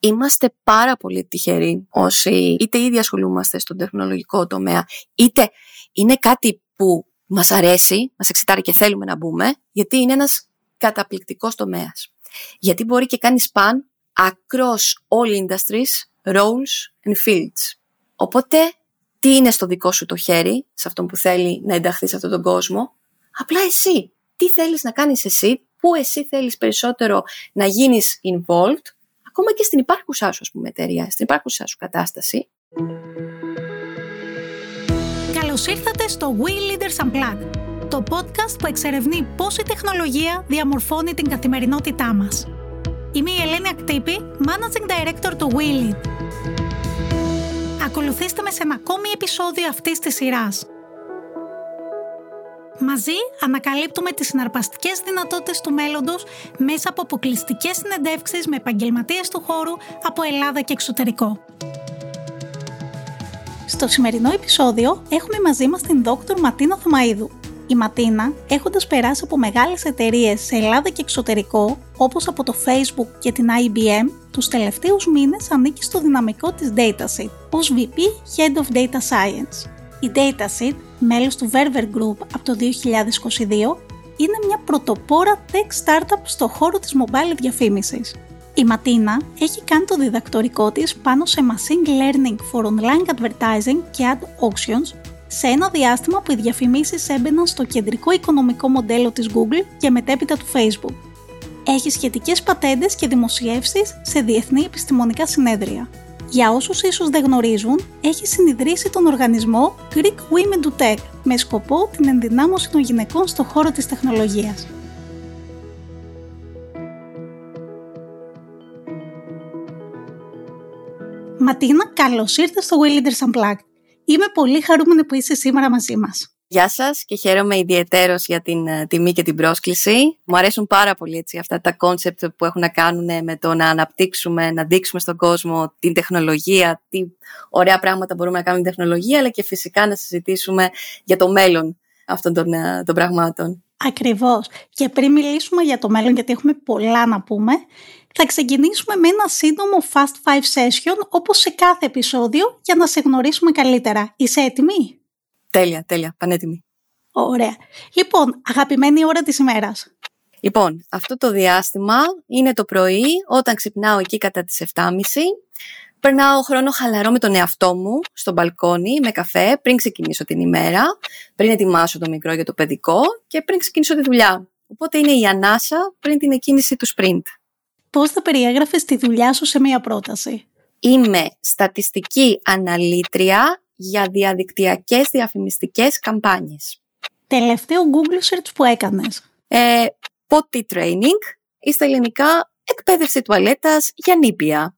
είμαστε πάρα πολύ τυχεροί όσοι είτε ήδη ασχολούμαστε στον τεχνολογικό τομέα, είτε είναι κάτι που μας αρέσει, μας εξητάρει και θέλουμε να μπούμε, γιατί είναι ένας καταπληκτικός τομέας. Γιατί μπορεί και κάνει span across all industries, roles and fields. Οπότε, τι είναι στο δικό σου το χέρι, σε αυτόν που θέλει να ενταχθεί σε αυτόν τον κόσμο, απλά εσύ. Τι θέλεις να κάνεις εσύ, πού εσύ θέλεις περισσότερο να γίνεις involved, ακόμα και στην υπάρχουσά σου, ας πούμε, εταιρεία, στην υπάρχουσά σου κατάσταση. Καλώς ήρθατε στο We Leaders Unplugged, το podcast που εξερευνεί πώς η τεχνολογία διαμορφώνει την καθημερινότητά μας. Είμαι η Ελένη Ακτύπη, Managing Director του WeLead. Ακολουθήστε με σε ένα ακόμη επεισόδιο αυτής της σειράς. Μαζί ανακαλύπτουμε τις συναρπαστικές δυνατότητες του μέλλοντος μέσα από αποκλειστικές συνεντεύξεις με επαγγελματίες του χώρου από Ελλάδα και εξωτερικό. Στο σημερινό επεισόδιο έχουμε μαζί μας την Δόκτωρ Ματίνα Θωμαίδου. Η Ματίνα, έχοντας περάσει από μεγάλες εταιρείες σε Ελλάδα και εξωτερικό, όπως από το Facebook και την IBM, τους τελευταίους μήνες ανήκει στο δυναμικό της Dataseed, ως VP Head of Data Science. Η Dataseed, μέλος του Verver Group από το 2022, είναι μια πρωτοπόρα tech startup στο χώρο της mobile διαφήμισης. Η Ματίνα έχει κάνει το διδακτορικό της πάνω σε Machine Learning for Online Advertising και Ad Auctions σε ένα διάστημα που οι διαφημίσεις έμπαιναν στο κεντρικό οικονομικό μοντέλο της Google και μετέπειτα του Facebook. Έχει σχετικές πατέντες και δημοσιεύσεις σε διεθνή επιστημονικά συνέδρια. Για όσους ίσως δεν γνωρίζουν, έχει συνιδρύσει τον οργανισμό Greek Women in Tech με σκοπό την ενδυνάμωση των γυναικών στον χώρο της τεχνολογίας. Ματίνα, καλώς ήρθατε στο Will Leaders Unplugged. Είμαι πολύ χαρούμενη που είσαι σήμερα μαζί μας. Γεια σας και χαίρομαι ιδιαιτέρως για την ε, τιμή και την πρόσκληση. Μου αρέσουν πάρα πολύ έτσι, αυτά τα concept που έχουν να κάνουν με το να αναπτύξουμε, να δείξουμε στον κόσμο την τεχνολογία, τι ωραία πράγματα μπορούμε να κάνουμε με την τεχνολογία, αλλά και φυσικά να συζητήσουμε για το μέλλον αυτών των, uh, των πραγμάτων. Ακριβώς. Και πριν μιλήσουμε για το μέλλον, γιατί έχουμε πολλά να πούμε, θα ξεκινήσουμε με ένα σύντομο Fast Five Session, όπως σε κάθε επεισόδιο, για να σε γνωρίσουμε καλύτερα. Είσαι έτοιμη; Τέλεια, τέλεια. Πανέτοιμη. Ωραία. Λοιπόν, αγαπημένη ώρα της ημέρας. Λοιπόν, αυτό το διάστημα είναι το πρωί, όταν ξυπνάω εκεί κατά τις 7.30 Περνάω χρόνο χαλαρό με τον εαυτό μου στο μπαλκόνι με καφέ πριν ξεκινήσω την ημέρα, πριν ετοιμάσω το μικρό για το παιδικό και πριν ξεκινήσω τη δουλειά. Οπότε είναι η ανάσα πριν την εκκίνηση του sprint. Πώς θα περιέγραφες τη δουλειά σου σε μία πρόταση; Είμαι στατιστική αναλύτρια για διαδικτυακές διαφημιστικές καμπάνιες. Τελευταίο Google search που έκανες; Ε, potty training ή στα ελληνικά εκπαίδευση τουαλέτας για νήπια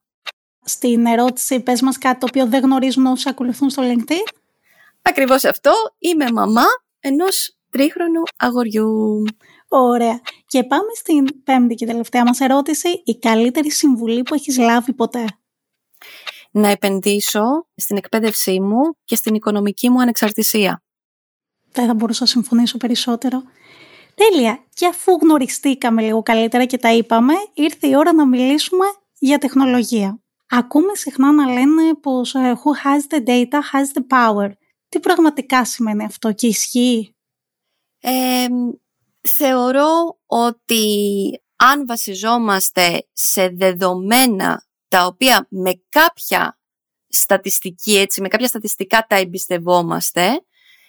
στην ερώτηση πες μας κάτι το οποίο δεν γνωρίζουν όσοι ακολουθούν στο LinkedIn. Ακριβώς αυτό. Είμαι μαμά ενός τρίχρονου αγοριού. Ωραία. Και πάμε στην πέμπτη και τελευταία μας ερώτηση. Η καλύτερη συμβουλή που έχεις λάβει ποτέ. Να επενδύσω στην εκπαίδευσή μου και στην οικονομική μου ανεξαρτησία. Δεν θα μπορούσα να συμφωνήσω περισσότερο. Τέλεια. Και αφού γνωριστήκαμε λίγο καλύτερα και τα είπαμε, ήρθε η ώρα να μιλήσουμε για τεχνολογία. Ακούμε συχνά να λένε πως ε, who has the data has the power. Τι πραγματικά σημαίνει αυτό και ισχύει; θεωρώ ότι αν βασιζόμαστε σε δεδομένα τα οποία με κάποια στατιστική, έτσι, με κάποια στατιστικά τα εμπιστευόμαστε,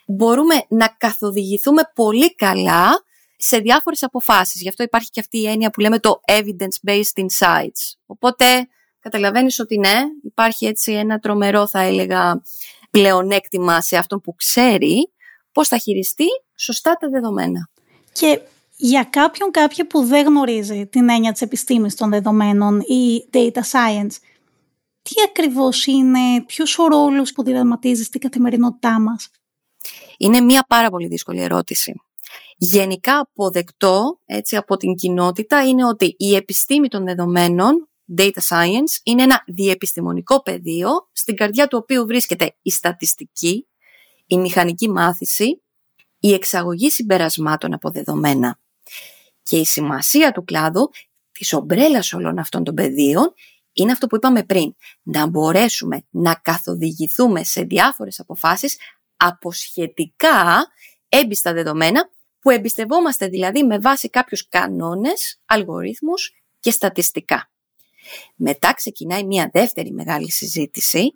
μπορούμε να καθοδηγηθούμε πολύ καλά σε διάφορες αποφάσεις. Γι' αυτό υπάρχει και αυτή η έννοια που λέμε το evidence-based insights. Οπότε καταλαβαίνεις ότι ναι, υπάρχει έτσι ένα τρομερό θα έλεγα πλεονέκτημα σε αυτόν που ξέρει πώς θα χειριστεί σωστά τα δεδομένα. Και για κάποιον κάποια που δεν γνωρίζει την έννοια της επιστήμης των δεδομένων ή data science, τι ακριβώς είναι, ποιος ο ρόλος που διδαματίζει στην καθημερινότητά μας; Είναι μια πάρα πολύ δύσκολη ερώτηση. Γενικά αποδεκτό έτσι, από την κοινότητα είναι ότι η επιστήμη των δεδομένων data science είναι ένα διεπιστημονικό πεδίο στην καρδιά του οποίου βρίσκεται η στατιστική, η μηχανική μάθηση, η εξαγωγή συμπερασμάτων από δεδομένα. Και η σημασία του κλάδου, της ομπρέλας όλων αυτών των πεδίων, είναι αυτό που είπαμε πριν. Να μπορέσουμε να καθοδηγηθούμε σε διάφορες αποφάσεις από σχετικά έμπιστα δεδομένα που εμπιστευόμαστε δηλαδή με βάση κάποιους κανόνες, αλγορίθμους και στατιστικά. Μετά ξεκινάει μια δεύτερη μεγάλη συζήτηση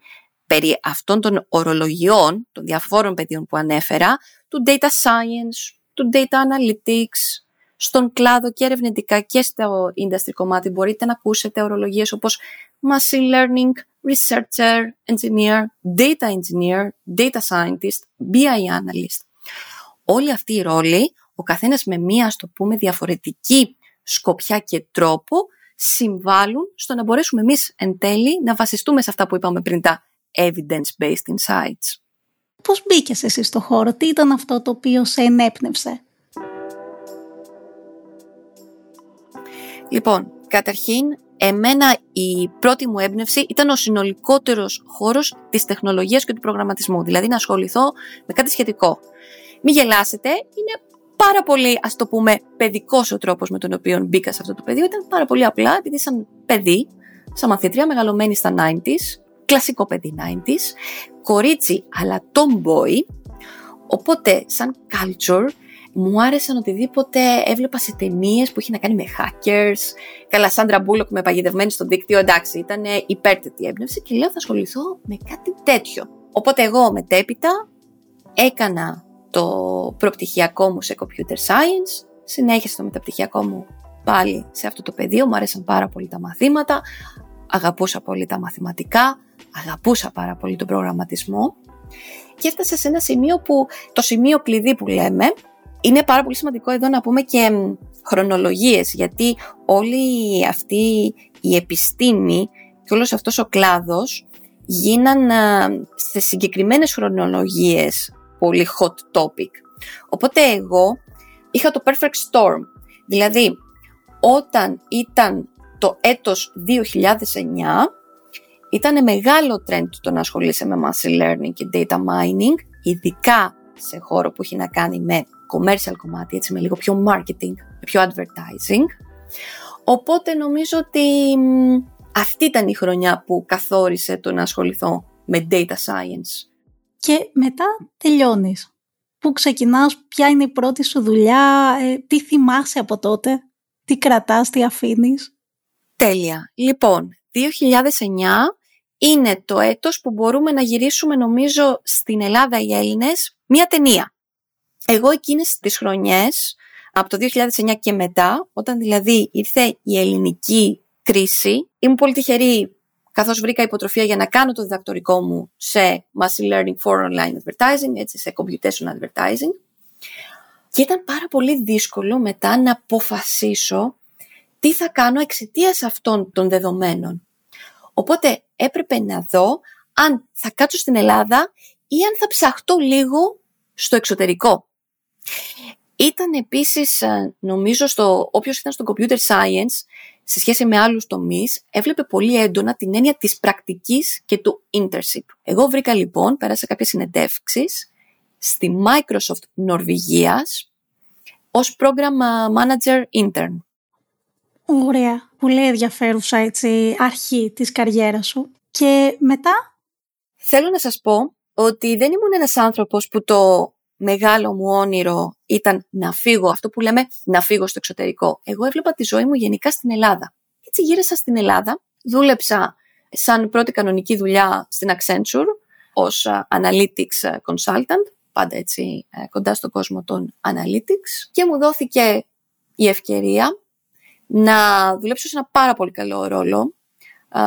περί αυτών των ορολογιών, των διαφόρων πεδίων που ανέφερα, του data science, του data analytics, στον κλάδο και ερευνητικά και στο industry κομμάτι μπορείτε να ακούσετε ορολογίες όπως machine learning, researcher, engineer, data engineer, data scientist, BI analyst. Όλοι αυτοί οι ρόλοι, ο καθένας με μία, ας το πούμε, διαφορετική σκοπιά και τρόπο, συμβάλλουν στο να μπορέσουμε εμείς εν τέλει να βασιστούμε σε αυτά που είπαμε πριν τα evidence-based insights. Πώς μπήκες εσύ στο χώρο, τι ήταν αυτό το οποίο σε ενέπνευσε; Λοιπόν, καταρχήν, εμένα η πρώτη μου έμπνευση ήταν ο συνολικότερος χώρος της τεχνολογίας και του προγραμματισμού, δηλαδή να ασχοληθώ με κάτι σχετικό. Μην γελάσετε, είναι πάρα πολύ, ας το πούμε, παιδικός ο τρόπος με τον οποίο μπήκα σε αυτό το πεδίο. Ήταν πάρα πολύ απλά, επειδή σαν παιδί, σαν μαθήτρια, μεγαλωμένη στα 90s, κλασικό παιδί 90s, κορίτσι αλλά tomboy, οπότε σαν culture μου άρεσαν οτιδήποτε. Έβλεπα σε ταινίες που είχε να κάνει με hackers. Καλά, Σάντρα Μπούλοκ με παγιδευμένη στο δίκτυο, εντάξει, ήταν υπέρτετη έμπνευση και λέω θα ασχοληθώ με κάτι τέτοιο. Οπότε εγώ μετέπειτα έκανα το προπτυχιακό μου σε computer science, συνέχισα το μεταπτυχιακό μου πάλι σε αυτό το πεδίο, μου άρεσαν πάρα πολύ τα μαθήματα, αγαπούσα πολύ τα μαθηματικά, αγαπούσα πάρα πολύ τον προγραμματισμό. Και έφτασα σε ένα σημείο που το σημείο κλειδί που λέμε είναι πάρα πολύ σημαντικό εδώ να πούμε και χρονολογίες γιατί όλη αυτή η επιστήμη και όλος αυτός ο κλάδος γίναν σε συγκεκριμένες χρονολογίες πολύ hot topic. Οπότε εγώ είχα το perfect storm. Δηλαδή, όταν ήταν το έτος 2009, ήταν μεγάλο trend το να ασχολείσαι με machine learning και data mining, ειδικά σε χώρο που έχει να κάνει με commercial κομμάτι, έτσι με λίγο πιο marketing, πιο advertising. Οπότε νομίζω ότι αυτή ήταν η χρονιά που καθόρισε το να ασχοληθώ με data science. Και μετά τελειώνεις. Πού ξεκινάς, ποια είναι η πρώτη σου δουλειά, ε, τι θυμάσαι από τότε, τι κρατάς, τι αφήνεις. Τέλεια. Λοιπόν, 2009 είναι το έτος που μπορούμε να γυρίσουμε νομίζω στην Ελλάδα οι Έλληνες μία ταινία. Εγώ εκείνες τις χρονιές, από το 2009 και μετά, όταν δηλαδή ήρθε η ελληνική κρίση, ήμουν πολύ τυχερή καθώς βρήκα υποτροφία για να κάνω το διδακτορικό μου σε Machine Learning for Online Advertising, έτσι, σε Computation Advertising. Και ήταν πάρα πολύ δύσκολο μετά να αποφασίσω τι θα κάνω εξαιτίας αυτών των δεδομένων. Οπότε έπρεπε να δω αν θα κάτσω στην Ελλάδα ή αν θα ψαχτώ λίγο στο εξωτερικό. Ήταν επίσης, ε, νομίζω, στο, όποιος ήταν στο computer science, σε σχέση με άλλους τομείς, έβλεπε πολύ έντονα την έννοια της πρακτικής και του internship. Εγώ βρήκα λοιπόν, πέρασα κάποιες συνεντεύξεις, στη Microsoft Νορβηγίας, ως program manager intern. Ωραία. Πολύ ενδιαφέρουσα έτσι αρχή της καριέρας σου. Και μετά; Θέλω να σας πω ότι δεν ήμουν ένας άνθρωπος που το μεγάλο μου όνειρο ήταν να φύγω, αυτό που λέμε να φύγω στο εξωτερικό. Εγώ έβλεπα τη ζωή μου γενικά στην Ελλάδα. Έτσι γύρισα στην Ελλάδα, δούλεψα σαν πρώτη κανονική δουλειά στην Accenture ως analytics consultant, πάντα έτσι ε, κοντά στον κόσμο των analytics και μου δόθηκε η ευκαιρία να δουλέψω σε ένα πάρα πολύ καλό ρόλο.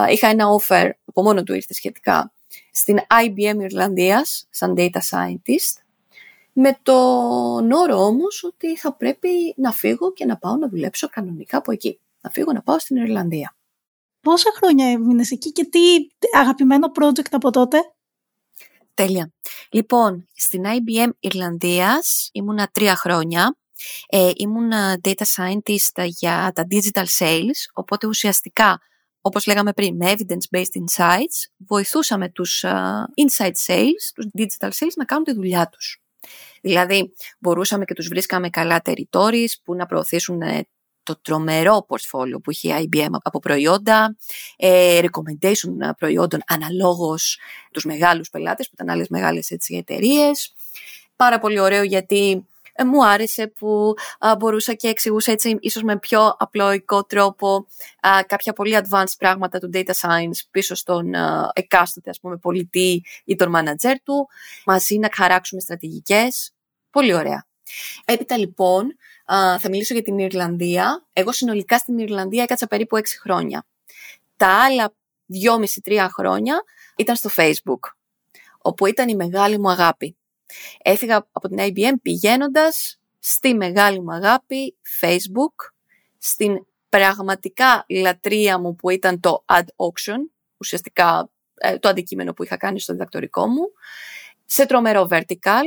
Είχα ένα offer, από μόνο του ήρθε σχετικά, στην IBM Ιρλανδίας, σαν data scientist, με τον όρο όμως ότι θα πρέπει να φύγω και να πάω να δουλέψω κανονικά από εκεί. Να φύγω να πάω στην Ιρλανδία. Πόσα χρόνια έμεινες εκεί και τι αγαπημένο project από τότε; Τέλεια. Λοιπόν, στην IBM Ιρλανδίας ήμουνα τρία χρόνια ε, ήμουν data scientist για τα digital sales, οπότε ουσιαστικά, όπως λέγαμε πριν, με evidence-based insights, βοηθούσαμε τους inside sales, τους digital sales, να κάνουν τη δουλειά τους. Δηλαδή, μπορούσαμε και τους βρίσκαμε καλά territories που να προωθήσουν ε, το τρομερό portfolio που είχε η IBM από προϊόντα, ε, recommendation προϊόντων αναλόγως τους μεγάλους πελάτες που ήταν άλλες μεγάλες εταιρείες. Πάρα πολύ ωραίο γιατί ε, μου άρεσε που μπορούσα και εξηγούσα έτσι ίσως με πιο απλοϊκό τρόπο κάποια πολύ advanced πράγματα του data science πίσω στον εκάστοτε ας πούμε πολιτή ή τον manager του, μαζί να χαράξουμε στρατηγικές. Πολύ ωραία. Έπειτα λοιπόν θα μιλήσω για την Ιρλανδία. Εγώ συνολικά στην Ιρλανδία έκατσα περίπου 6 χρόνια. Τα άλλα 2,5-3 χρόνια ήταν στο Facebook, όπου ήταν η μεγάλη μου αγάπη. Έφυγα από την IBM πηγαίνοντας στη μεγάλη μου αγάπη Facebook, στην πραγματικά λατρεία μου που ήταν το ad auction, ουσιαστικά ε, το αντικείμενο που είχα κάνει στο διδακτορικό μου, σε τρομερό vertical,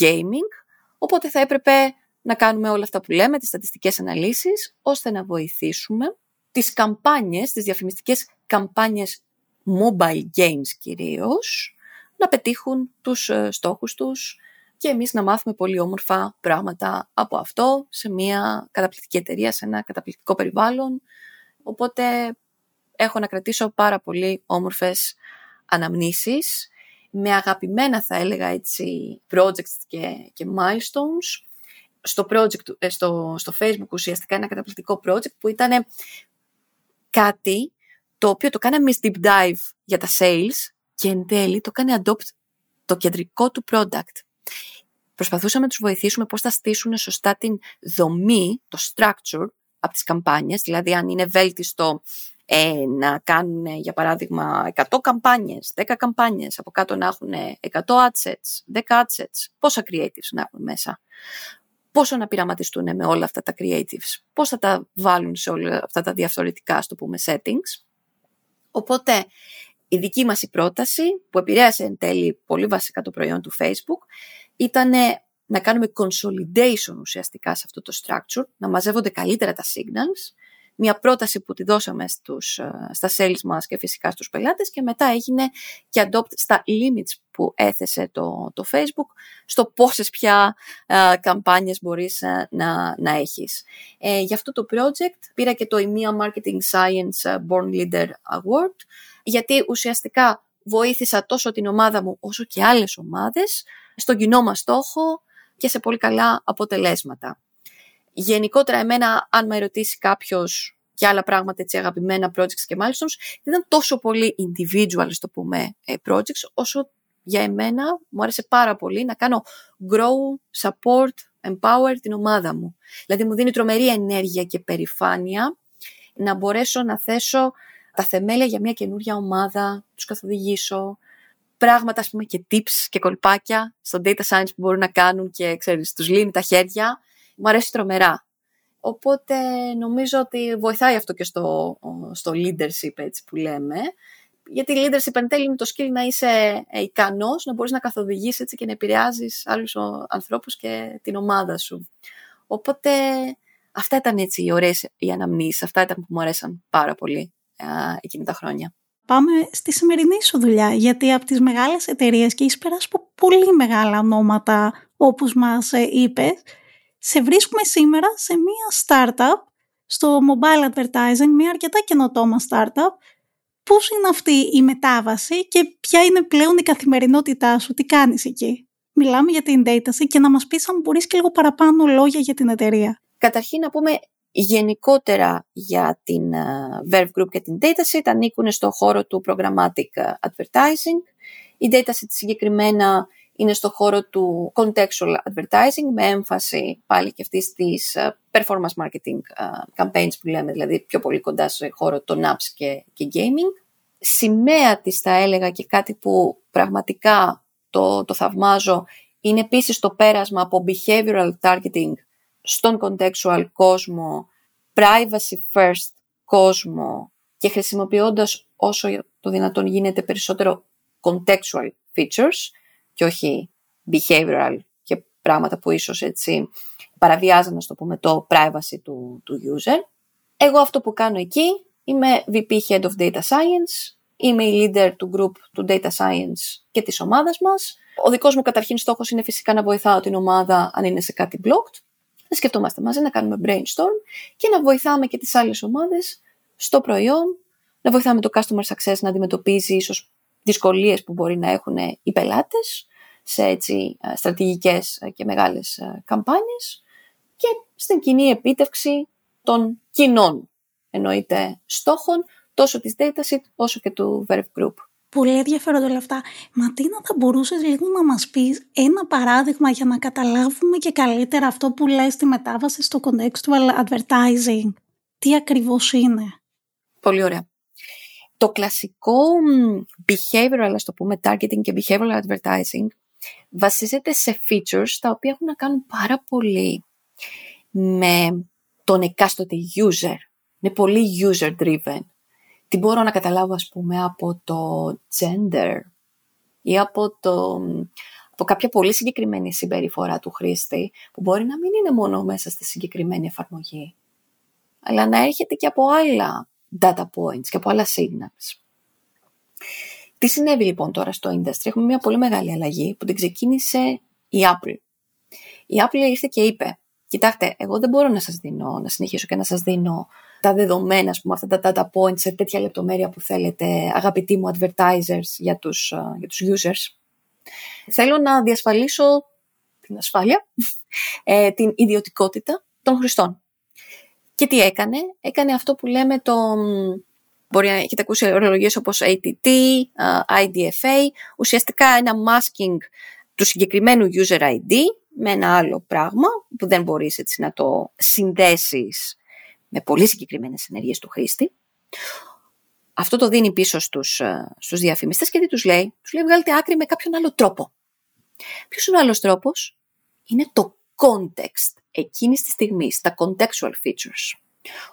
gaming, οπότε θα έπρεπε να κάνουμε όλα αυτά που λέμε, τις στατιστικές αναλύσεις, ώστε να βοηθήσουμε τις καμπάνιες, τις διαφημιστικές καμπάνιες mobile games κυρίως, να πετύχουν τους ε, στόχους τους και εμείς να μάθουμε πολύ όμορφα πράγματα από αυτό σε μια καταπληκτική εταιρεία, σε ένα καταπληκτικό περιβάλλον. Οπότε έχω να κρατήσω πάρα πολύ όμορφες αναμνήσεις με αγαπημένα θα έλεγα έτσι projects και, και milestones. Στο, project, ε, στο, στο facebook ουσιαστικά ένα καταπληκτικό project που ήταν κάτι το οποίο το κάναμε deep dive για τα sales και εν τέλει το κάνει adopt το κεντρικό του product. Προσπαθούσαμε να τους βοηθήσουμε πώς θα στήσουν σωστά την δομή, το structure από τις καμπάνιες, δηλαδή αν είναι βέλτιστο ε, να κάνουν για παράδειγμα 100 καμπάνιες, 10 καμπάνιες, από κάτω να έχουν 100 adsets, 10 adsets, πόσα creatives να έχουν μέσα. Πόσο να πειραματιστούν με όλα αυτά τα creatives, πώς θα τα βάλουν σε όλα αυτά τα διαφορετικά, στο πούμε, settings. Οπότε η δική μας η πρόταση, που επηρέασε εν τέλει πολύ βασικά το προϊόν του Facebook, ήταν να κάνουμε consolidation ουσιαστικά σε αυτό το structure, να μαζεύονται καλύτερα τα signals, μια πρόταση που τη δώσαμε στους, ε, στα sales μας και φυσικά στους πελάτες και μετά έγινε και adopt στα limits που έθεσε το, το Facebook στο πόσες πια uh, καμπάνιες μπορείς uh, να, να έχεις. Ε, για αυτό το project πήρα και το EMEA Marketing Science Born Leader Award γιατί ουσιαστικά βοήθησα τόσο την ομάδα μου όσο και άλλες ομάδες στον κοινό μας στόχο και σε πολύ καλά αποτελέσματα. Γενικότερα εμένα, αν με ερωτήσει κάποιος και άλλα πράγματα, έτσι αγαπημένα projects και milestones, δεν ήταν τόσο πολύ individual, το πούμε, ε, projects, όσο για εμένα μου άρεσε πάρα πολύ να κάνω grow, support, empower την ομάδα μου. Δηλαδή μου δίνει τρομερή ενέργεια και περηφάνεια να μπορέσω να θέσω τα θεμέλια για μια καινούρια ομάδα, τους καθοδηγήσω, πράγματα ας πούμε και tips και κολπάκια στο data science που μπορούν να κάνουν και ξέρεις, τους λύνει τα χέρια. Μου αρέσει τρομερά. Οπότε νομίζω ότι βοηθάει αυτό και στο, στο leadership έτσι που λέμε. Γιατί η leadership εν τέλει είναι το skill να είσαι ε, ικανός, να μπορείς να καθοδηγείς έτσι και να επηρεάζεις άλλους ανθρώπους και την ομάδα σου. Οπότε αυτά ήταν έτσι οι ωραίες οι αναμνήσεις, αυτά ήταν που μου αρέσαν πάρα πολύ εκείνη τα χρόνια. Πάμε στη σημερινή σου δουλειά, γιατί από τις μεγάλες εταιρείες και είσαι περάσει από πολύ μεγάλα ονόματα, όπως μας ε, είπες, σε βρίσκουμε σήμερα σε μία startup στο mobile advertising, μία αρκετά καινοτόμα startup. Πώς είναι αυτή η μετάβαση και ποια είναι πλέον η καθημερινότητά σου, τι κάνεις εκεί; Μιλάμε για την Datacy και να μας πεις αν μπορείς και λίγο παραπάνω λόγια για την εταιρεία. Καταρχήν να πούμε γενικότερα για την Verve Group και την Dataset ανήκουν στο χώρο του programmatic advertising. Η Dataset συγκεκριμένα είναι στο χώρο του contextual advertising με έμφαση πάλι και αυτή στις performance marketing campaigns που λέμε, δηλαδή πιο πολύ κοντά σε χώρο των apps και, και gaming. Σημαία της θα έλεγα και κάτι που πραγματικά το, το θαυμάζω είναι επίσης το πέρασμα από behavioral targeting στον contextual κόσμο, privacy first κόσμο και χρησιμοποιώντας όσο το δυνατόν γίνεται περισσότερο contextual features και όχι behavioral και πράγματα που ίσως έτσι παραβιάζουν, να το πούμε, το privacy του, του user. Εγώ αυτό που κάνω εκεί είμαι VP Head of Data Science, είμαι η leader του group του Data Science και της ομάδας μας. Ο δικός μου καταρχήν στόχος είναι φυσικά να βοηθάω την ομάδα αν είναι σε κάτι blocked να σκεφτόμαστε μαζί, να κάνουμε brainstorm και να βοηθάμε και τις άλλες ομάδες στο προϊόν, να βοηθάμε το customer success να αντιμετωπίζει ίσως δυσκολίες που μπορεί να έχουν οι πελάτες σε έτσι ε, στρατηγικές και μεγάλες ε, καμπάνιες και στην κοινή επίτευξη των κοινών εννοείται στόχων τόσο της Dataset όσο και του Verve Group. Πολύ ενδιαφέροντα όλα αυτά. Ματίνα, θα μπορούσες λίγο να μας πεις ένα παράδειγμα για να καταλάβουμε και καλύτερα αυτό που λες στη μετάβαση στο contextual advertising. Τι ακριβώς είναι; Πολύ ωραία. Το κλασικό behavioral, ας το πούμε, targeting και behavioral advertising βασίζεται σε features τα οποία έχουν να κάνουν πάρα πολύ με τον εκάστοτε user. Είναι πολύ user driven τι μπορώ να καταλάβω ας πούμε από το gender ή από, το, από κάποια πολύ συγκεκριμένη συμπεριφορά του χρήστη που μπορεί να μην είναι μόνο μέσα στη συγκεκριμένη εφαρμογή αλλά να έρχεται και από άλλα data points και από άλλα signals. Τι συνέβη λοιπόν τώρα στο industry; Έχουμε μια πολύ μεγάλη αλλαγή που την ξεκίνησε η Apple. Η Apple ήρθε και είπε Κοιτάξτε, εγώ δεν μπορώ να σας δίνω, να συνεχίσω και να σας δίνω τα δεδομένα, πούμε, αυτά τα data points σε τέτοια λεπτομέρεια που θέλετε, αγαπητοί μου advertisers για τους, για τους users. Θέλω να διασφαλίσω την ασφάλεια, ε, την ιδιωτικότητα των χρηστών. Και τι έκανε, έκανε αυτό που λέμε το, μπορεί να έχετε ακούσει ορολογίες όπως ATT, IDFA, ουσιαστικά ένα masking του συγκεκριμένου user ID με ένα άλλο πράγμα που δεν μπορείς έτσι να το συνδέσεις με πολύ συγκεκριμένες ενέργειες του χρήστη. Αυτό το δίνει πίσω στους, ε, στους διαφημιστές και τι τους λέει; Τους λέει βγάλετε άκρη με κάποιον άλλο τρόπο. Ποιος είναι ο άλλος τρόπος; Είναι το context εκείνης της στιγμής, τα contextual features.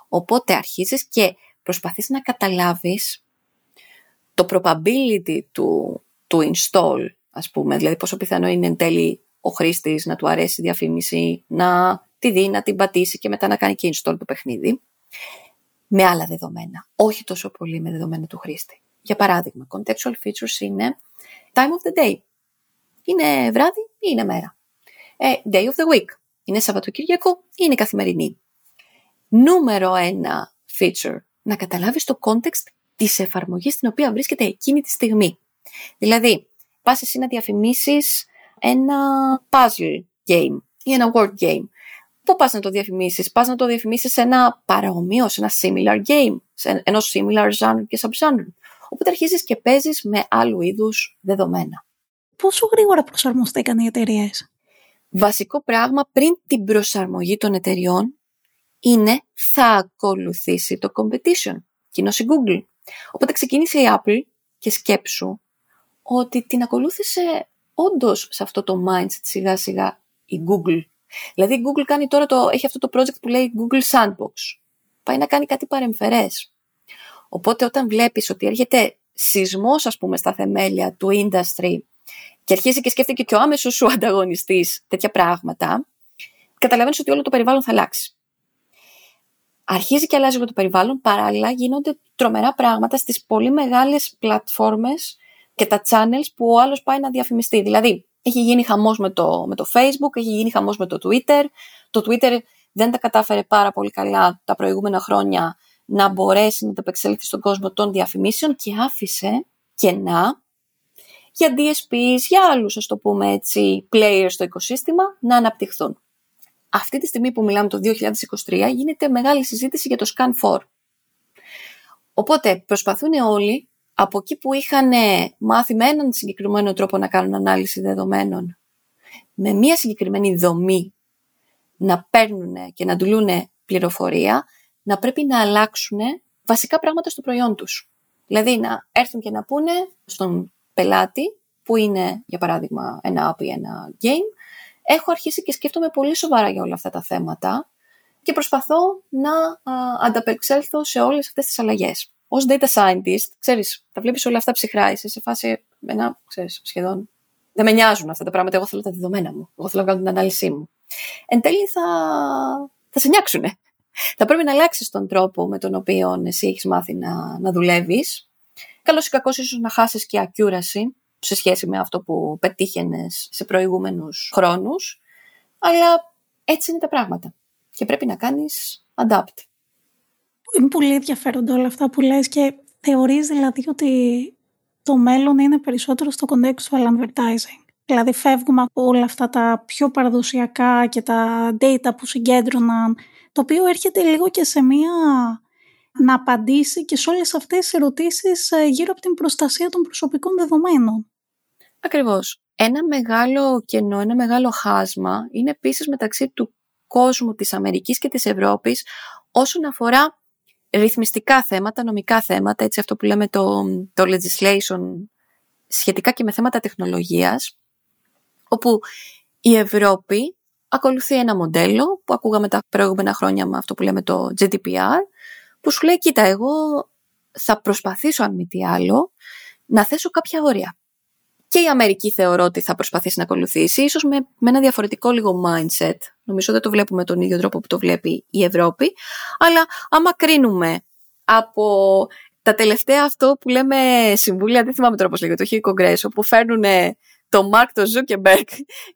Οπότε αρχίζεις και προσπαθείς να καταλάβεις το probability του, του install, ας πούμε, δηλαδή πόσο πιθανό είναι εν τέλει ο χρήστης να του αρέσει η διαφήμιση, να τη δει, να την πατήσει και μετά να κάνει και install το παιχνίδι. Με άλλα δεδομένα. Όχι τόσο πολύ με δεδομένα του χρήστη. Για παράδειγμα, contextual features είναι time of the day. Είναι βράδυ ή είναι μέρα. Ε, day of the week. Είναι Σαββατοκύριακο ή είναι καθημερινή. Νούμερο ένα feature. Να καταλάβεις το context της εφαρμογής στην οποία βρίσκεται εκείνη τη στιγμή. Δηλαδή, πας εσύ να διαφημίσεις ένα puzzle game ή ένα word game. Πού πας να το διαφημίσεις, πας να το διαφημίσεις σε ένα παραομοίο, σε ένα similar game, σε ένα similar genre και subgenre. Οπότε αρχίζεις και παίζεις με άλλου είδους δεδομένα. Πόσο γρήγορα προσαρμοστήκαν οι εταιρείες; Βασικό πράγμα πριν την προσαρμογή των εταιριών είναι θα ακολουθήσει το competition. Κοινώς η Google. Οπότε ξεκίνησε η Apple και σκέψου ότι την ακολούθησε όντως σε αυτό το mindset σιγά σιγά η Google. Δηλαδή η Google κάνει τώρα το, έχει αυτό το project που λέει Google Sandbox. Πάει να κάνει κάτι παρεμφερές. Οπότε όταν βλέπεις ότι έρχεται σεισμός ας πούμε στα θεμέλια του industry και αρχίζει και σκέφτεται και ο άμεσος σου ανταγωνιστής τέτοια πράγματα, καταλαβαίνεις ότι όλο το περιβάλλον θα αλλάξει. Αρχίζει και αλλάζει όλο το περιβάλλον, παράλληλα γίνονται τρομερά πράγματα στις πολύ μεγάλες πλατφόρμες και τα channels που ο άλλος πάει να διαφημιστεί. Δηλαδή, έχει γίνει χαμός με το, με το Facebook, έχει γίνει χαμός με το Twitter. Το Twitter δεν τα κατάφερε πάρα πολύ καλά τα προηγούμενα χρόνια να μπορέσει να το επεξέλθει στον κόσμο των διαφημίσεων και άφησε κενά για DSPs, για άλλους, ας το πούμε έτσι, players στο οικοσύστημα να αναπτυχθούν. Αυτή τη στιγμή που μιλάμε το 2023 γίνεται μεγάλη συζήτηση για το Scan4. Οπότε προσπαθούν όλοι από εκεί που είχαν μάθει με έναν συγκεκριμένο τρόπο να κάνουν ανάλυση δεδομένων, με μία συγκεκριμένη δομή να παίρνουν και να αντουλούν πληροφορία, να πρέπει να αλλάξουν βασικά πράγματα στο προϊόν τους. Δηλαδή να έρθουν και να πούνε στον πελάτη, που είναι για παράδειγμα ένα app ή ένα game, έχω αρχίσει και σκέφτομαι πολύ σοβαρά για όλα αυτά τα θέματα και προσπαθώ να ανταπεξέλθω σε όλες αυτές τις αλλαγές ως data scientist, ξέρεις, τα βλέπεις όλα αυτά ψυχρά, είσαι σε φάση, ένα, ξέρεις, σχεδόν, δεν με νοιάζουν αυτά τα πράγματα, εγώ θέλω τα δεδομένα μου, εγώ θέλω να κάνω την ανάλυση μου. Εν τέλει θα, θα σε νιάξουνε. Θα πρέπει να αλλάξεις τον τρόπο με τον οποίο εσύ έχεις μάθει να, να δουλεύεις. Καλός ή κακός, ίσως να χάσεις και accuracy σε σχέση με αυτό που πετύχαινες σε προηγούμενους χρόνους. Αλλά έτσι είναι τα πράγματα. Και πρέπει να κάνεις adapt. Είναι πολύ ενδιαφέροντα όλα αυτά που λες και θεωρείς δηλαδή ότι το μέλλον είναι περισσότερο στο contextual advertising. Δηλαδή φεύγουμε από όλα αυτά τα πιο παραδοσιακά και τα data που συγκέντρωναν, το οποίο έρχεται λίγο και σε μία να απαντήσει και σε όλες αυτές τις ερωτήσεις ε, γύρω από την προστασία των προσωπικών δεδομένων. Ακριβώς. Ένα μεγάλο κενό, ένα μεγάλο χάσμα είναι επίσης μεταξύ του κόσμου της Αμερικής και της Ευρώπης όσον αφορά ρυθμιστικά θέματα, νομικά θέματα, έτσι αυτό που λέμε το, το legislation σχετικά και με θέματα τεχνολογίας, όπου η Ευρώπη ακολουθεί ένα μοντέλο που ακούγαμε τα προηγούμενα χρόνια με αυτό που λέμε το GDPR, που σου λέει, κοίτα, εγώ θα προσπαθήσω αν μη τι άλλο να θέσω κάποια όρια. Και η Αμερική θεωρώ ότι θα προσπαθήσει να ακολουθήσει, ίσως με, με ένα διαφορετικό λίγο mindset. Νομίζω δεν το βλέπουμε τον ίδιο τρόπο που το βλέπει η Ευρώπη. Αλλά άμα κρίνουμε από τα τελευταία αυτό που λέμε συμβούλια, δεν θυμάμαι τώρα πώς λέγεται, το έχει κογκρέσο, που φέρνουν τον Mark το Zuckerberg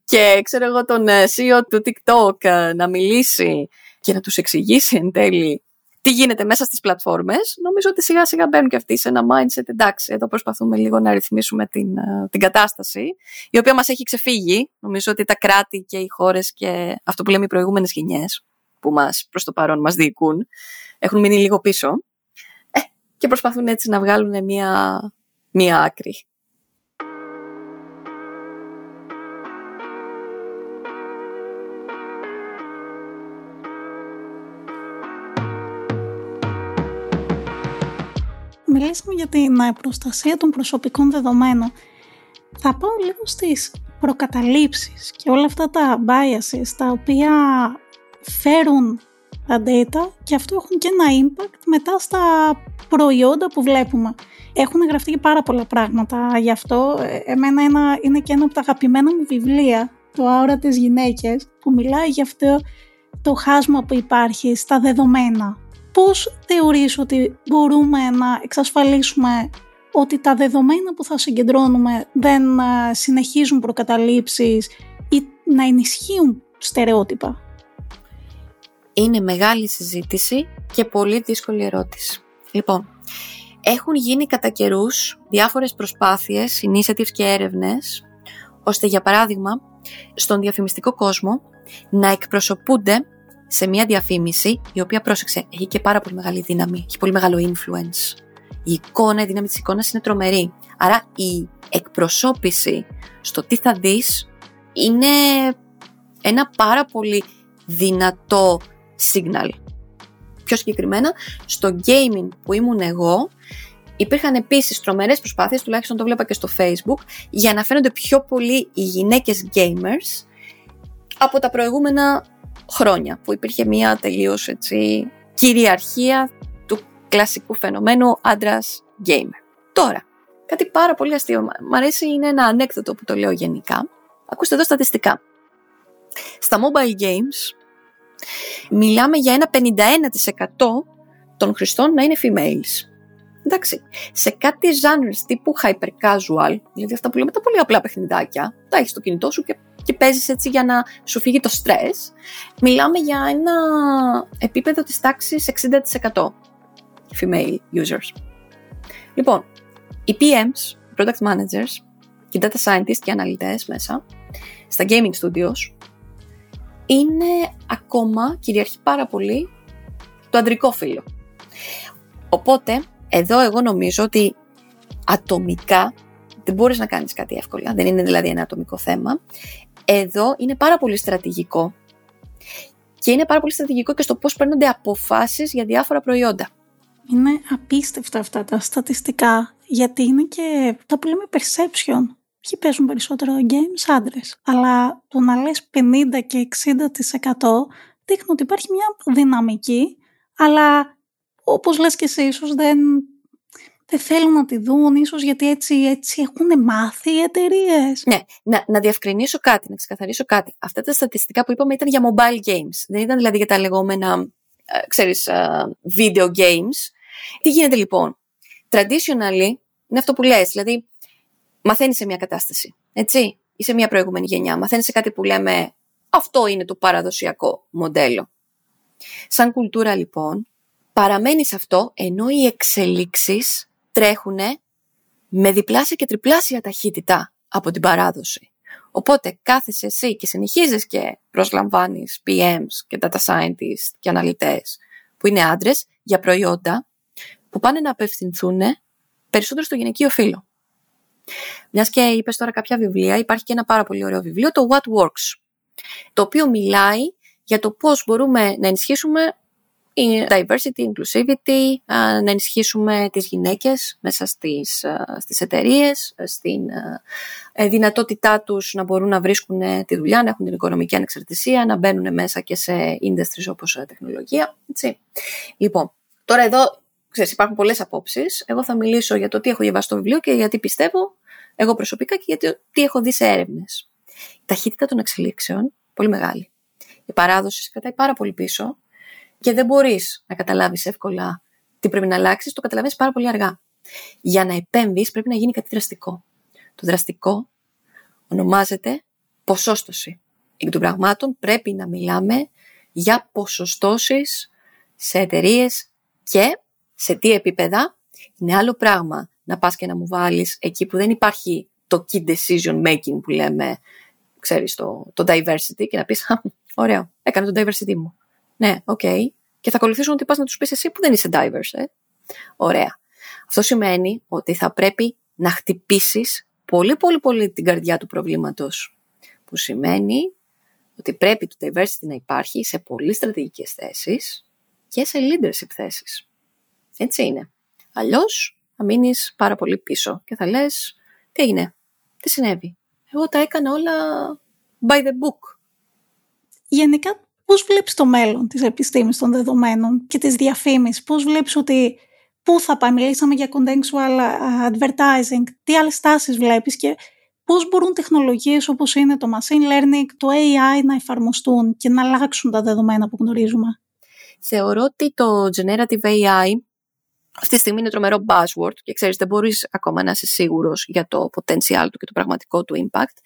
και ξέρω εγώ τον ε, CEO του TikTok ε, να μιλήσει και να τους εξηγήσει εν τέλει τι γίνεται μέσα στις πλατφόρμες, νομίζω ότι σιγά σιγά μπαίνουν και αυτοί σε ένα mindset, εντάξει, εδώ προσπαθούμε λίγο να ρυθμίσουμε την, ε, την κατάσταση, η οποία μας έχει ξεφύγει. Νομίζω ότι τα κράτη και οι χώρες και αυτό που λέμε οι προηγούμενες γενιές, που μας προς το παρόν μας διοικούν, έχουν μείνει λίγο πίσω ε, και προσπαθούν έτσι να βγάλουν μία, μία άκρη. Μιλήσαμε για την ε, προστασία των προσωπικών δεδομένων. Θα πάω λίγο στις προκαταλήψεις και όλα αυτά τα biases τα οποία φέρουν τα data και αυτό έχουν και ένα impact μετά στα προϊόντα που βλέπουμε. Έχουν γραφτεί και πάρα πολλά πράγματα γι' αυτό. Ε, εμένα ένα, είναι και ένα από τα αγαπημένα μου βιβλία, το «Άωρα της γυναίκες», που μιλάει για αυτό το χάσμα που υπάρχει στα δεδομένα πώς θεωρείς ότι μπορούμε να εξασφαλίσουμε ότι τα δεδομένα που θα συγκεντρώνουμε δεν ε, συνεχίζουν προκαταλήψεις ή να ενισχύουν στερεότυπα; Είναι μεγάλη συζήτηση και πολύ δύσκολη ερώτηση. Λοιπόν, έχουν γίνει κατά καιρούς διάφορες προσπάθειες, initiatives και έρευνες, ώστε για παράδειγμα στον διαφημιστικό κόσμο να εκπροσωπούνται σε μια διαφήμιση, η οποία πρόσεξε, έχει και πάρα πολύ μεγάλη δύναμη, έχει πολύ μεγάλο influence. Η εικόνα, η δύναμη της εικόνας είναι τρομερή. Άρα η εκπροσώπηση στο τι θα δεις είναι ένα πάρα πολύ δυνατό signal. Πιο συγκεκριμένα, στο gaming που ήμουν εγώ, υπήρχαν επίσης τρομερές προσπάθειες, τουλάχιστον το βλέπα και στο facebook, για να φαίνονται πιο πολύ οι γυναίκες gamers από τα προηγούμενα χρόνια που υπήρχε μια τελείως έτσι κυριαρχία του κλασικού φαινομένου άντρας gamer. Τώρα, κάτι πάρα πολύ αστείο, μου αρέσει είναι ένα ανέκδοτο που το λέω γενικά. Ακούστε εδώ στατιστικά. Στα mobile games μιλάμε για ένα 51% των χρηστών να είναι females. Εντάξει, σε κάτι genres τύπου hyper casual, δηλαδή αυτά που λέμε τα πολύ απλά παιχνιδάκια, τα έχεις στο κινητό σου και και παίζεις έτσι για να σου φύγει το στρες, μιλάμε για ένα επίπεδο της τάξης 60% female users. Λοιπόν, οι PMs, product managers και data scientists και αναλυτές μέσα στα gaming studios είναι ακόμα, κυριαρχεί πάρα πολύ, το αντρικό φύλλο. Οπότε, εδώ εγώ νομίζω ότι ατομικά δεν μπορείς να κάνεις κάτι εύκολα, δεν είναι δηλαδή ένα ατομικό θέμα εδώ είναι πάρα πολύ στρατηγικό. Και είναι πάρα πολύ στρατηγικό και στο πώς παίρνονται αποφάσεις για διάφορα προϊόντα. Είναι απίστευτα αυτά τα στατιστικά, γιατί είναι και τα που λέμε perception. Ποιοι παίζουν περισσότερο games, άντρες. Αλλά το να λες 50 και 60% δείχνει ότι υπάρχει μια δυναμική, αλλά όπως λες και εσύ, ίσως δεν δεν θέλουν να τη δουν, ίσως γιατί έτσι, έτσι έχουν μάθει οι εταιρείες. Ναι, να, να διευκρινίσω κάτι, να ξεκαθαρίσω κάτι. Αυτά τα στατιστικά που είπαμε ήταν για mobile games. Δεν ήταν δηλαδή για τα λεγόμενα, ε, ξέρεις, ε, video games. Τι γίνεται λοιπόν; Traditionally, είναι αυτό που λες, δηλαδή μαθαίνεις σε μια κατάσταση, έτσι, ή σε μια προηγούμενη γενιά. Μαθαίνεις σε κάτι που λέμε Αυτό είναι το παραδοσιακό μοντέλο. Σαν κουλτούρα λοιπόν, παραμένει σε αυτό ενώ οι εξελίξεις τρέχουν με διπλάσια και τριπλάσια ταχύτητα από την παράδοση. Οπότε κάθεσαι εσύ και συνεχίζεις και προσλαμβάνεις PMs και data scientists και αναλυτές που είναι άντρες για προϊόντα που πάνε να απευθυνθούν περισσότερο στο γυναικείο φύλλο. Μιας και είπες τώρα κάποια βιβλία, υπάρχει και ένα πάρα πολύ ωραίο βιβλίο, το What Works, το οποίο μιλάει για το πώς μπορούμε να ενισχύσουμε η diversity, inclusivity, να ενισχύσουμε τις γυναίκες μέσα στις, στις εταιρείες, στην ε, δυνατότητά τους να μπορούν να βρίσκουν τη δουλειά, να έχουν την οικονομική ανεξαρτησία, να μπαίνουν μέσα και σε industries όπως ε, τεχνολογία. Έτσι. Λοιπόν, τώρα εδώ ξέρεις, υπάρχουν πολλές απόψεις. Εγώ θα μιλήσω για το τι έχω διαβάσει στο βιβλίο και γιατί πιστεύω εγώ προσωπικά και γιατί τι έχω δει σε έρευνες. Η ταχύτητα των εξελίξεων, πολύ μεγάλη. Η παράδοση σε κρατάει πάρα πολύ πίσω και δεν μπορείς να καταλάβεις εύκολα τι πρέπει να αλλάξεις, το καταλαβαίνεις πάρα πολύ αργά. Για να επέμβεις, πρέπει να γίνει κάτι δραστικό. Το δραστικό ονομάζεται ποσόστοση. Εκ των πραγμάτων πρέπει να μιλάμε για ποσοστώσεις σε εταιρείες και σε τι επίπεδα. Είναι άλλο πράγμα να πας και να μου βάλεις εκεί που δεν υπάρχει το key decision making που λέμε, ξέρεις, το, το diversity και να πεις, ωραίο, έκανα το diversity μου. Ναι, OK. Okay. Και θα ακολουθήσουν ότι πας να τους πεις εσύ που δεν είσαι diverse, ε. Ωραία. Αυτό σημαίνει ότι θα πρέπει να χτυπήσεις πολύ πολύ πολύ την καρδιά του προβλήματος. Που σημαίνει ότι πρέπει το diversity να υπάρχει σε πολύ στρατηγικές θέσεις και σε leadership θέσεις. Έτσι είναι. Αλλιώς θα μείνεις πάρα πολύ πίσω και θα λες, τι έγινε, τι συνέβη; Εγώ τα έκανα όλα by the book. Γενικά Πώς βλέπεις το μέλλον της επιστήμης των δεδομένων και της διαφήμισης, πώς βλέπεις ότι πού θα πάει, μιλήσαμε για contextual advertising, τι άλλες τάσεις βλέπεις και πώς μπορούν τεχνολογίες όπως είναι το machine learning, το AI να εφαρμοστούν και να αλλάξουν τα δεδομένα που γνωρίζουμε; Θεωρώ ότι το generative AI αυτή τη στιγμή είναι τρομερό buzzword και ξέρεις δεν μπορείς ακόμα να είσαι σίγουρος για το potential του και το πραγματικό του impact.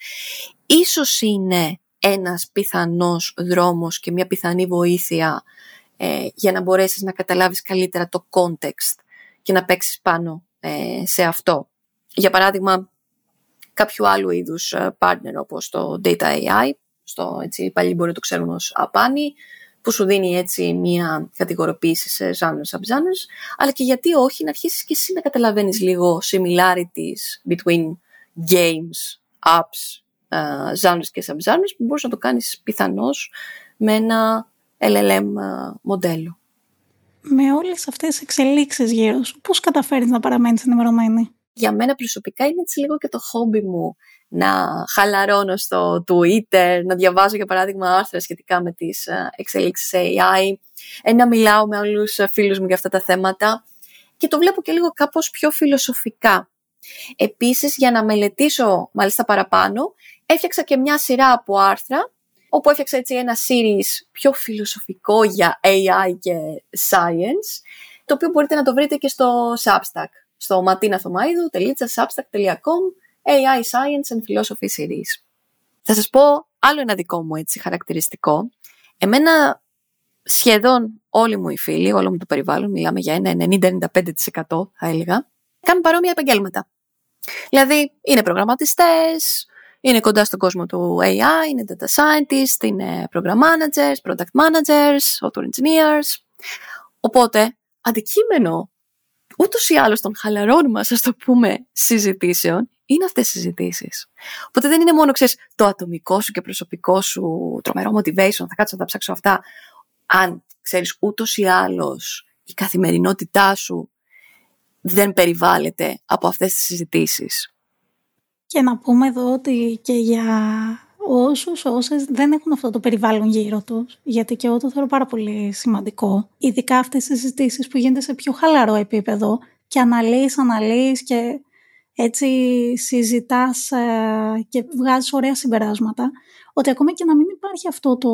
Ίσως είναι ένας πιθανός δρόμος και μια πιθανή βοήθεια ε, για να μπορέσεις να καταλάβεις καλύτερα το context και να παίξεις πάνω ε, σε αυτό. Για παράδειγμα, κάποιο άλλου είδους ε, partner όπως το Data AI, στο έτσι, πάλι μπορεί να το ξέρουν ως απάνη, που σου δίνει έτσι μια κατηγοροποίηση σε genres, subgenres, αλλά και γιατί όχι να αρχίσεις και εσύ να καταλαβαίνεις λίγο similarities between games, apps ζάνρες και subgenres που μπορείς να το κάνεις πιθανώς με ένα LLM μοντέλο. Με όλες αυτές τις εξελίξεις γύρω σου, πώς καταφέρεις να παραμένεις ενημερωμένη; Για μένα προσωπικά είναι έτσι λίγο και το χόμπι μου να χαλαρώνω στο Twitter, να διαβάζω για παράδειγμα άρθρα σχετικά με τις εξελίξεις AI, ε, να μιλάω με άλλους φίλους μου για αυτά τα θέματα και το βλέπω και λίγο κάπως πιο φιλοσοφικά. Επίσης για να μελετήσω μάλιστα παραπάνω έφτιαξα και μια σειρά από άρθρα όπου έφτιαξα έτσι ένα series πιο φιλοσοφικό για AI και science το οποίο μπορείτε να το βρείτε και στο Substack στο matinathomaidu.substack.com AI Science and Philosophy Series. Θα σας πω άλλο ένα δικό μου έτσι χαρακτηριστικό. Εμένα σχεδόν όλοι μου οι φίλοι, όλο μου το περιβάλλον, μιλάμε για ένα 90-95% θα έλεγα, κάνουν παρόμοια επαγγέλματα. Δηλαδή είναι προγραμματιστές, είναι κοντά στον κόσμο του AI, είναι data scientists, είναι program managers, product managers, author engineers. Οπότε, αντικείμενο ούτως ή άλλως των χαλαρών μας, ας το πούμε, συζητήσεων, είναι αυτές οι συζητήσεις. Οπότε δεν είναι μόνο, ξέρεις, το ατομικό σου και προσωπικό σου τρομερό motivation, θα κάτσω να τα ψάξω αυτά. Αν ξέρεις ούτως ή άλλως η καθημερινότητά σου δεν περιβάλλεται από αυτές τις συζητήσεις. Και να πούμε εδώ ότι και για όσους, όσες δεν έχουν αυτό το περιβάλλον γύρω τους, γιατί και εγώ το θεωρώ πάρα πολύ σημαντικό, ειδικά αυτές τις συζητήσεις που γίνονται σε πιο χαλαρό επίπεδο και αναλύεις, αναλύεις και έτσι συζητάς ε, και βγάζεις ωραία συμπεράσματα, ότι ακόμα και να μην υπάρχει αυτό το,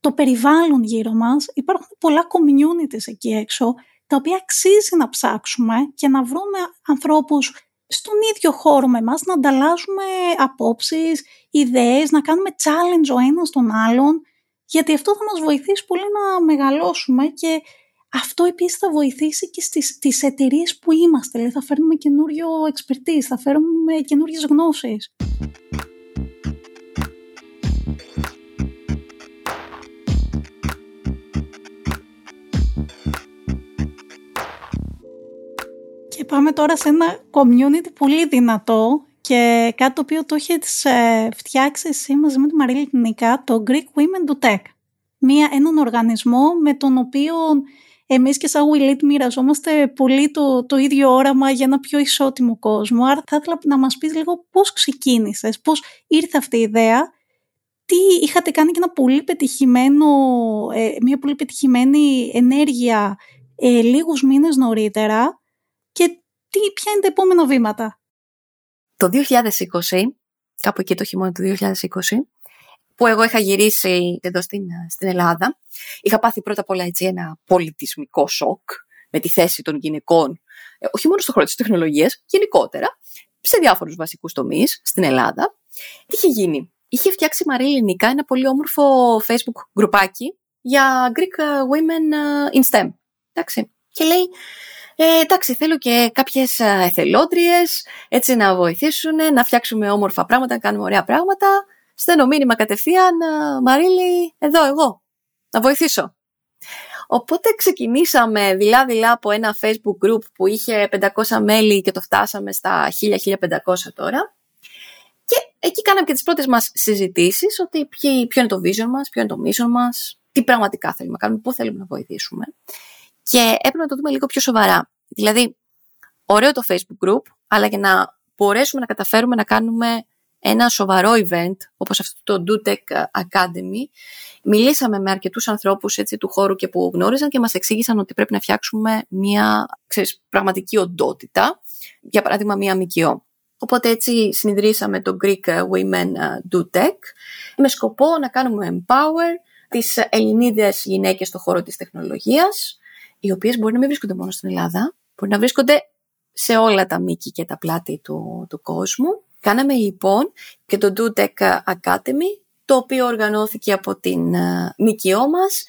το περιβάλλον γύρω μας, υπάρχουν πολλά communities εκεί έξω, τα οποία αξίζει να ψάξουμε και να βρούμε ανθρώπους στον ίδιο χώρο με εμάς να ανταλλάζουμε απόψεις, ιδέες, να κάνουμε challenge ο ένας τον άλλον, γιατί αυτό θα μας βοηθήσει πολύ να μεγαλώσουμε και αυτό επίσης θα βοηθήσει και στις τις εταιρείες που είμαστε, δηλαδή θα φέρνουμε καινούριο expertise, θα φέρνουμε καινούριες γνώσεις. Πάμε τώρα σε ένα community πολύ δυνατό και κάτι το οποίο το έχει ε, φτιάξει εσύ μαζί με τη Μαρίλη Νικά, το Greek Women do Tech. Μία, έναν οργανισμό με τον οποίο εμείς και σαν We μοιραζόμαστε πολύ το, το ίδιο όραμα για ένα πιο ισότιμο κόσμο. Άρα θα ήθελα να μας πεις λίγο πώς ξεκίνησες, πώς ήρθε αυτή η ιδέα, τι είχατε κάνει και ένα πολύ πετυχημένο, ε, μια πολύ πετυχημένη ενέργεια ε, λίγους μήνες νωρίτερα και τι, ποια είναι τα επόμενα βήματα; Το 2020, κάπου εκεί το χειμώνα του 2020, που εγώ είχα γυρίσει εδώ στην, στην Ελλάδα. Είχα πάθει πρώτα απ' όλα έτσι ένα πολιτισμικό σοκ με τη θέση των γυναικών, ε, όχι μόνο στον χώρο της τεχνολογίας, γενικότερα, σε διάφορους βασικούς τομείς στην Ελλάδα. Τι είχε γίνει. Είχε φτιάξει η Μαρή Ελληνικά ένα πολύ όμορφο facebook γκρουπάκι για Greek Women in STEM. Εντάξει. Και λέει, ε, εντάξει, θέλω και κάποιες εθελόντριες, έτσι να βοηθήσουν, να φτιάξουμε όμορφα πράγματα, να κάνουμε ωραία πράγματα στέλνω μήνυμα κατευθείαν, Μαρίλη, εδώ εγώ, να βοηθήσω. Οπότε ξεκινήσαμε δειλά-δειλά από ένα facebook group που είχε 500 μέλη και το φτάσαμε στα 1000-1500 τώρα. Και εκεί κάναμε και τις πρώτες μας συζητήσεις ότι ποιο είναι το vision μας, ποιο είναι το mission μας, τι πραγματικά θέλουμε να κάνουμε, πού θέλουμε να βοηθήσουμε. Και έπρεπε να το δούμε λίγο πιο σοβαρά. Δηλαδή, ωραίο το facebook group, αλλά για να μπορέσουμε να καταφέρουμε να κάνουμε ένα σοβαρό event όπως αυτό το DoTech Academy μιλήσαμε με αρκετούς ανθρώπους έτσι, του χώρου και που γνώριζαν και μας εξήγησαν ότι πρέπει να φτιάξουμε μια ξέρεις, πραγματική οντότητα για παράδειγμα μια ΜΚΟ. Οπότε έτσι συνειδρήσαμε το Greek Women Do Tech με σκοπό να κάνουμε empower τις Ελληνίδες γυναίκες στον χώρο της τεχνολογίας οι οποίες μπορεί να μην βρίσκονται μόνο στην Ελλάδα, μπορεί να βρίσκονται σε όλα τα μήκη και τα πλάτη του, του κόσμου. Κάναμε λοιπόν και το DoTech Academy, το οποίο οργανώθηκε από την uh, ΜΚΟ μας,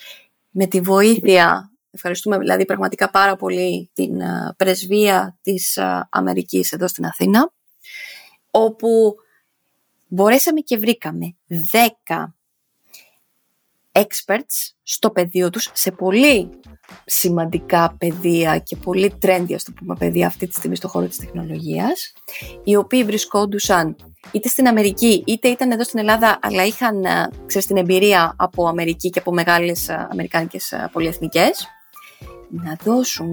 με τη βοήθεια, ευχαριστούμε δηλαδή πραγματικά πάρα πολύ την uh, πρεσβεία της uh, Αμερικής εδώ στην Αθήνα, όπου μπορέσαμε και βρήκαμε 10 experts στο πεδίο τους σε πολύ σημαντικά πεδία και πολύ trendy, ας το πούμε, πεδία αυτή τη στιγμή στο χώρο της τεχνολογίας, οι οποίοι βρισκόντουσαν είτε στην Αμερική, είτε ήταν εδώ στην Ελλάδα, αλλά είχαν, ε, ξέρεις, την εμπειρία από Αμερική και από μεγάλες ε, αμερικάνικες ε, πολυεθνικές, να δώσουν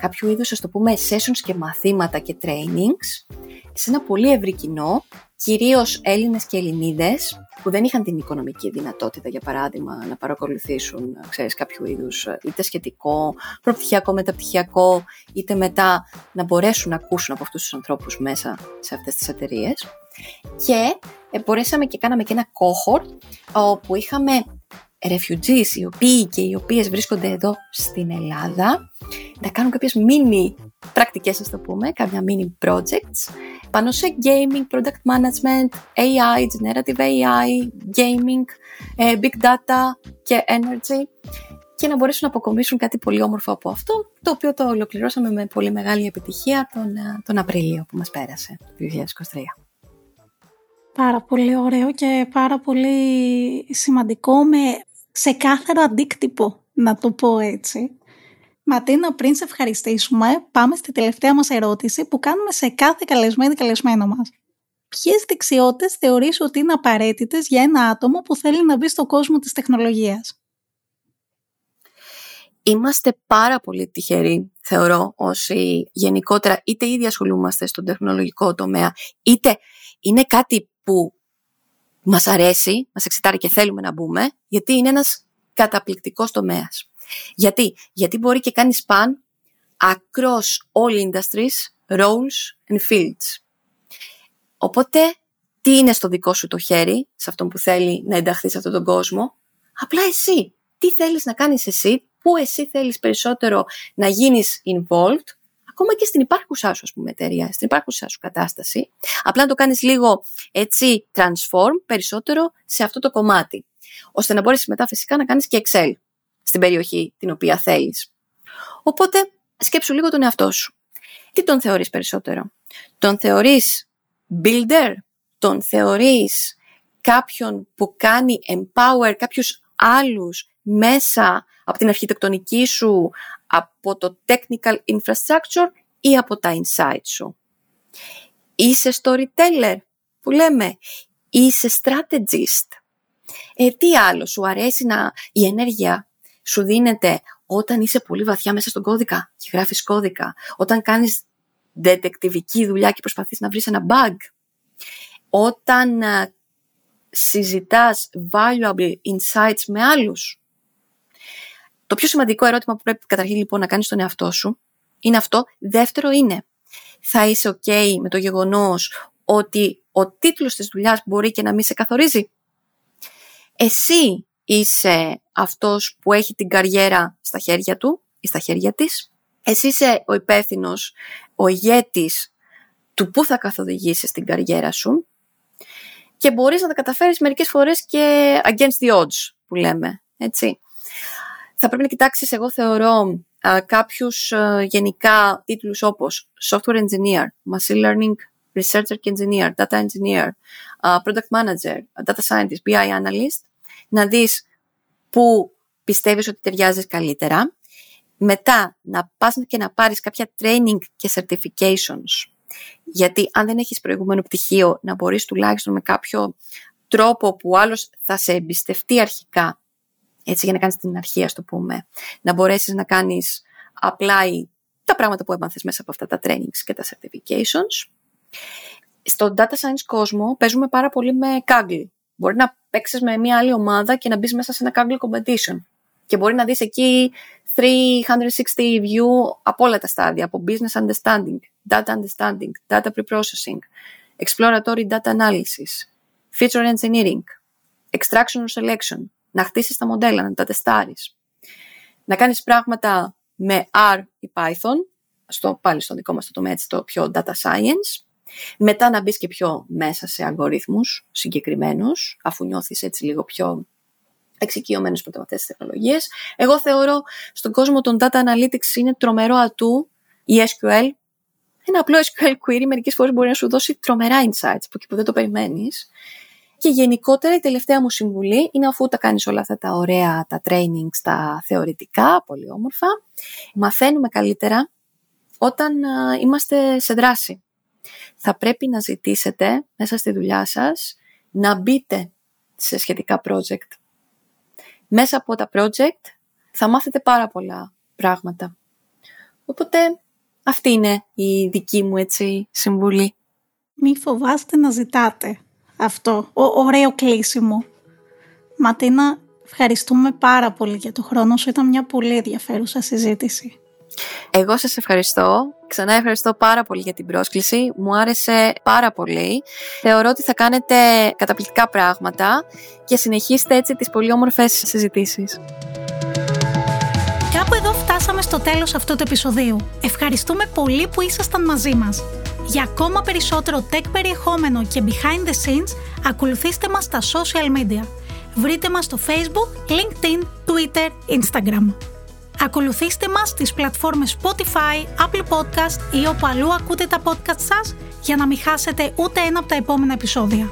κάποιο είδους, ας το πούμε, sessions και μαθήματα και trainings σε ένα πολύ ευρύ κοινό, κυρίως Έλληνες και Ελληνίδες, που δεν είχαν την οικονομική δυνατότητα, για παράδειγμα, να παρακολουθήσουν ξέρεις, κάποιο είδους είτε σχετικό, προπτυχιακό, μεταπτυχιακό, είτε μετά να μπορέσουν να ακούσουν από αυτούς τους ανθρώπους μέσα σε αυτές τις εταιρείες. Και ε, μπορέσαμε και κάναμε και ένα cohort όπου είχαμε refugees οι οποίοι και οι οποίες βρίσκονται εδώ στην Ελλάδα να κάνουν κάποιες mini πρακτικές, ας το πούμε, κάποια mini projects πάνω σε gaming, product management, AI, generative AI, gaming, ε, big data και energy και να μπορέσουν να αποκομίσουν κάτι πολύ όμορφο από αυτό, το οποίο το ολοκληρώσαμε με πολύ μεγάλη επιτυχία τον, ε, τον Απρίλιο που μας πέρασε, το 2023. Πάρα πολύ ωραίο και πάρα πολύ σημαντικό με ξεκάθαρο αντίκτυπο, να το πω έτσι. Ματίνα, πριν σε ευχαριστήσουμε, πάμε στη τελευταία μας ερώτηση που κάνουμε σε κάθε καλεσμένη καλεσμένο μας. Ποιες δεξιότητες θεωρείς ότι είναι απαραίτητες για ένα άτομο που θέλει να μπει στον κόσμο της τεχνολογίας; Είμαστε πάρα πολύ τυχεροί, θεωρώ, όσοι γενικότερα είτε ήδη ασχολούμαστε στον τεχνολογικό τομέα, είτε είναι κάτι που μας αρέσει, μας εξητάρει και θέλουμε να μπούμε, γιατί είναι ένας καταπληκτικός τομέας. Γιατί, Γιατί μπορεί και κάνει span across all industries, roles and fields. Οπότε, τι είναι στο δικό σου το χέρι, σε αυτόν που θέλει να ενταχθεί σε αυτόν τον κόσμο, απλά εσύ. Τι θέλεις να κάνεις εσύ, πού εσύ θέλεις περισσότερο να γίνεις involved, ακόμα και στην υπάρχουσά σου, ας πούμε, εταιρεία, στην υπάρχουσά σου κατάσταση, απλά να το κάνεις λίγο έτσι transform περισσότερο σε αυτό το κομμάτι, ώστε να μπορείς μετά φυσικά να κάνεις και Excel στην περιοχή την οποία θέλεις. Οπότε σκέψου λίγο τον εαυτό σου. Τι τον θεωρείς περισσότερο; Τον θεωρείς builder, τον θεωρείς κάποιον που κάνει empower κάποιους άλλους μέσα από την αρχιτεκτονική σου, από το technical infrastructure ή από τα insights σου; Είσαι storyteller που λέμε, είσαι strategist. Ε, τι άλλο, σου αρέσει να η ενέργεια σου δίνεται όταν είσαι πολύ βαθιά μέσα στον κώδικα και γράφεις κώδικα, όταν κάνεις detectivική δουλειά και προσπαθείς να βρεις ένα bug, όταν ε, συζητάς valuable insights με άλλους. Το πιο σημαντικό ερώτημα που πρέπει καταρχήν λοιπόν να κάνεις στον εαυτό σου είναι αυτό. Δεύτερο είναι, θα είσαι ok με το γεγονός ότι ο τίτλος της δουλειάς μπορεί και να μην σε καθορίζει; Εσύ είσαι αυτός που έχει την καριέρα στα χέρια του ή στα χέρια της. Εσύ είσαι ο υπεύθυνος, ο ηγέτης του πού θα καθοδηγήσεις την καριέρα σου και μπορείς να τα καταφέρεις μερικές φορές και against the odds που λέμε, έτσι. Θα πρέπει να κοιτάξεις, εγώ θεωρώ, κάποιους γενικά τίτλους όπως software engineer, machine learning researcher και engineer, data engineer, product manager, data scientist, BI analyst, να δεις πού πιστεύεις ότι ταιριάζεις καλύτερα. Μετά να πας και να πάρεις κάποια training και certifications γιατί αν δεν έχεις προηγούμενο πτυχίο, να μπορείς τουλάχιστον με κάποιο τρόπο που άλλος θα σε εμπιστευτεί αρχικά, έτσι για να κάνεις την αρχή, ας το πούμε, να μπορέσεις να κάνεις apply τα πράγματα που έμαθες μέσα από αυτά τα trainings και τα certifications. Στο data science κόσμο παίζουμε πάρα πολύ με Kaggle. Μπορεί να παίξεις με μια άλλη ομάδα και να μπει μέσα σε ένα Kaggle competition. Και μπορεί να δεις εκεί 360 view από όλα τα στάδια, από business understanding, data understanding, data preprocessing, exploratory data analysis, feature engineering, extraction or selection, να χτίσεις τα μοντέλα, να τα τεστάρεις. Να κάνεις πράγματα με R ή Python, στο, πάλι στο δικό μας το τομέα, το πιο data science, μετά να μπεις και πιο μέσα σε αλγορίθμους συγκεκριμένους, αφού νιώθεις έτσι λίγο πιο εξοικειωμένους με αυτές τις τεχνολογίες. Εγώ θεωρώ στον κόσμο των data analytics είναι τρομερό ατού η SQL. Ένα απλό SQL query μερικές φορές μπορεί να σου δώσει τρομερά insights από εκεί που δεν το περιμένεις. Και γενικότερα η τελευταία μου συμβουλή είναι αφού τα κάνεις όλα αυτά τα ωραία, τα trainings, τα θεωρητικά, πολύ όμορφα, μαθαίνουμε καλύτερα όταν είμαστε σε δράση. Θα πρέπει να ζητήσετε μέσα στη δουλειά σας να μπείτε σε σχετικά project μέσα από τα project θα μάθετε πάρα πολλά πράγματα. Οπότε αυτή είναι η δική μου έτσι συμβουλή. Μη φοβάστε να ζητάτε αυτό. Ο, ωραίο κλείσιμο. Ματίνα, ευχαριστούμε πάρα πολύ για το χρόνο σου. Ήταν μια πολύ ενδιαφέρουσα συζήτηση. Εγώ σας ευχαριστώ. Ξανά ευχαριστώ πάρα πολύ για την πρόσκληση. Μου άρεσε πάρα πολύ. Θεωρώ ότι θα κάνετε καταπληκτικά πράγματα και συνεχίστε έτσι τις πολύ όμορφες συζητήσεις. Κάπου εδώ φτάσαμε στο τέλος αυτού του επεισοδίου. Ευχαριστούμε πολύ που ήσασταν μαζί μας. Για ακόμα περισσότερο tech περιεχόμενο και behind the scenes, ακολουθήστε μας στα social media. Βρείτε μας στο Facebook, LinkedIn, Twitter, Instagram. Ακολουθήστε μας στις πλατφόρμες Spotify, Apple Podcast ή όπου αλλού ακούτε τα podcast σας για να μην χάσετε ούτε ένα από τα επόμενα επεισόδια.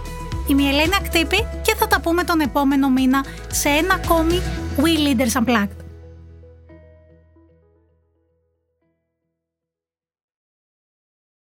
Είμαι η Ελένη Ακτύπη και θα τα πούμε τον επόμενο μήνα σε ένα ακόμη We Leaders Unplugged.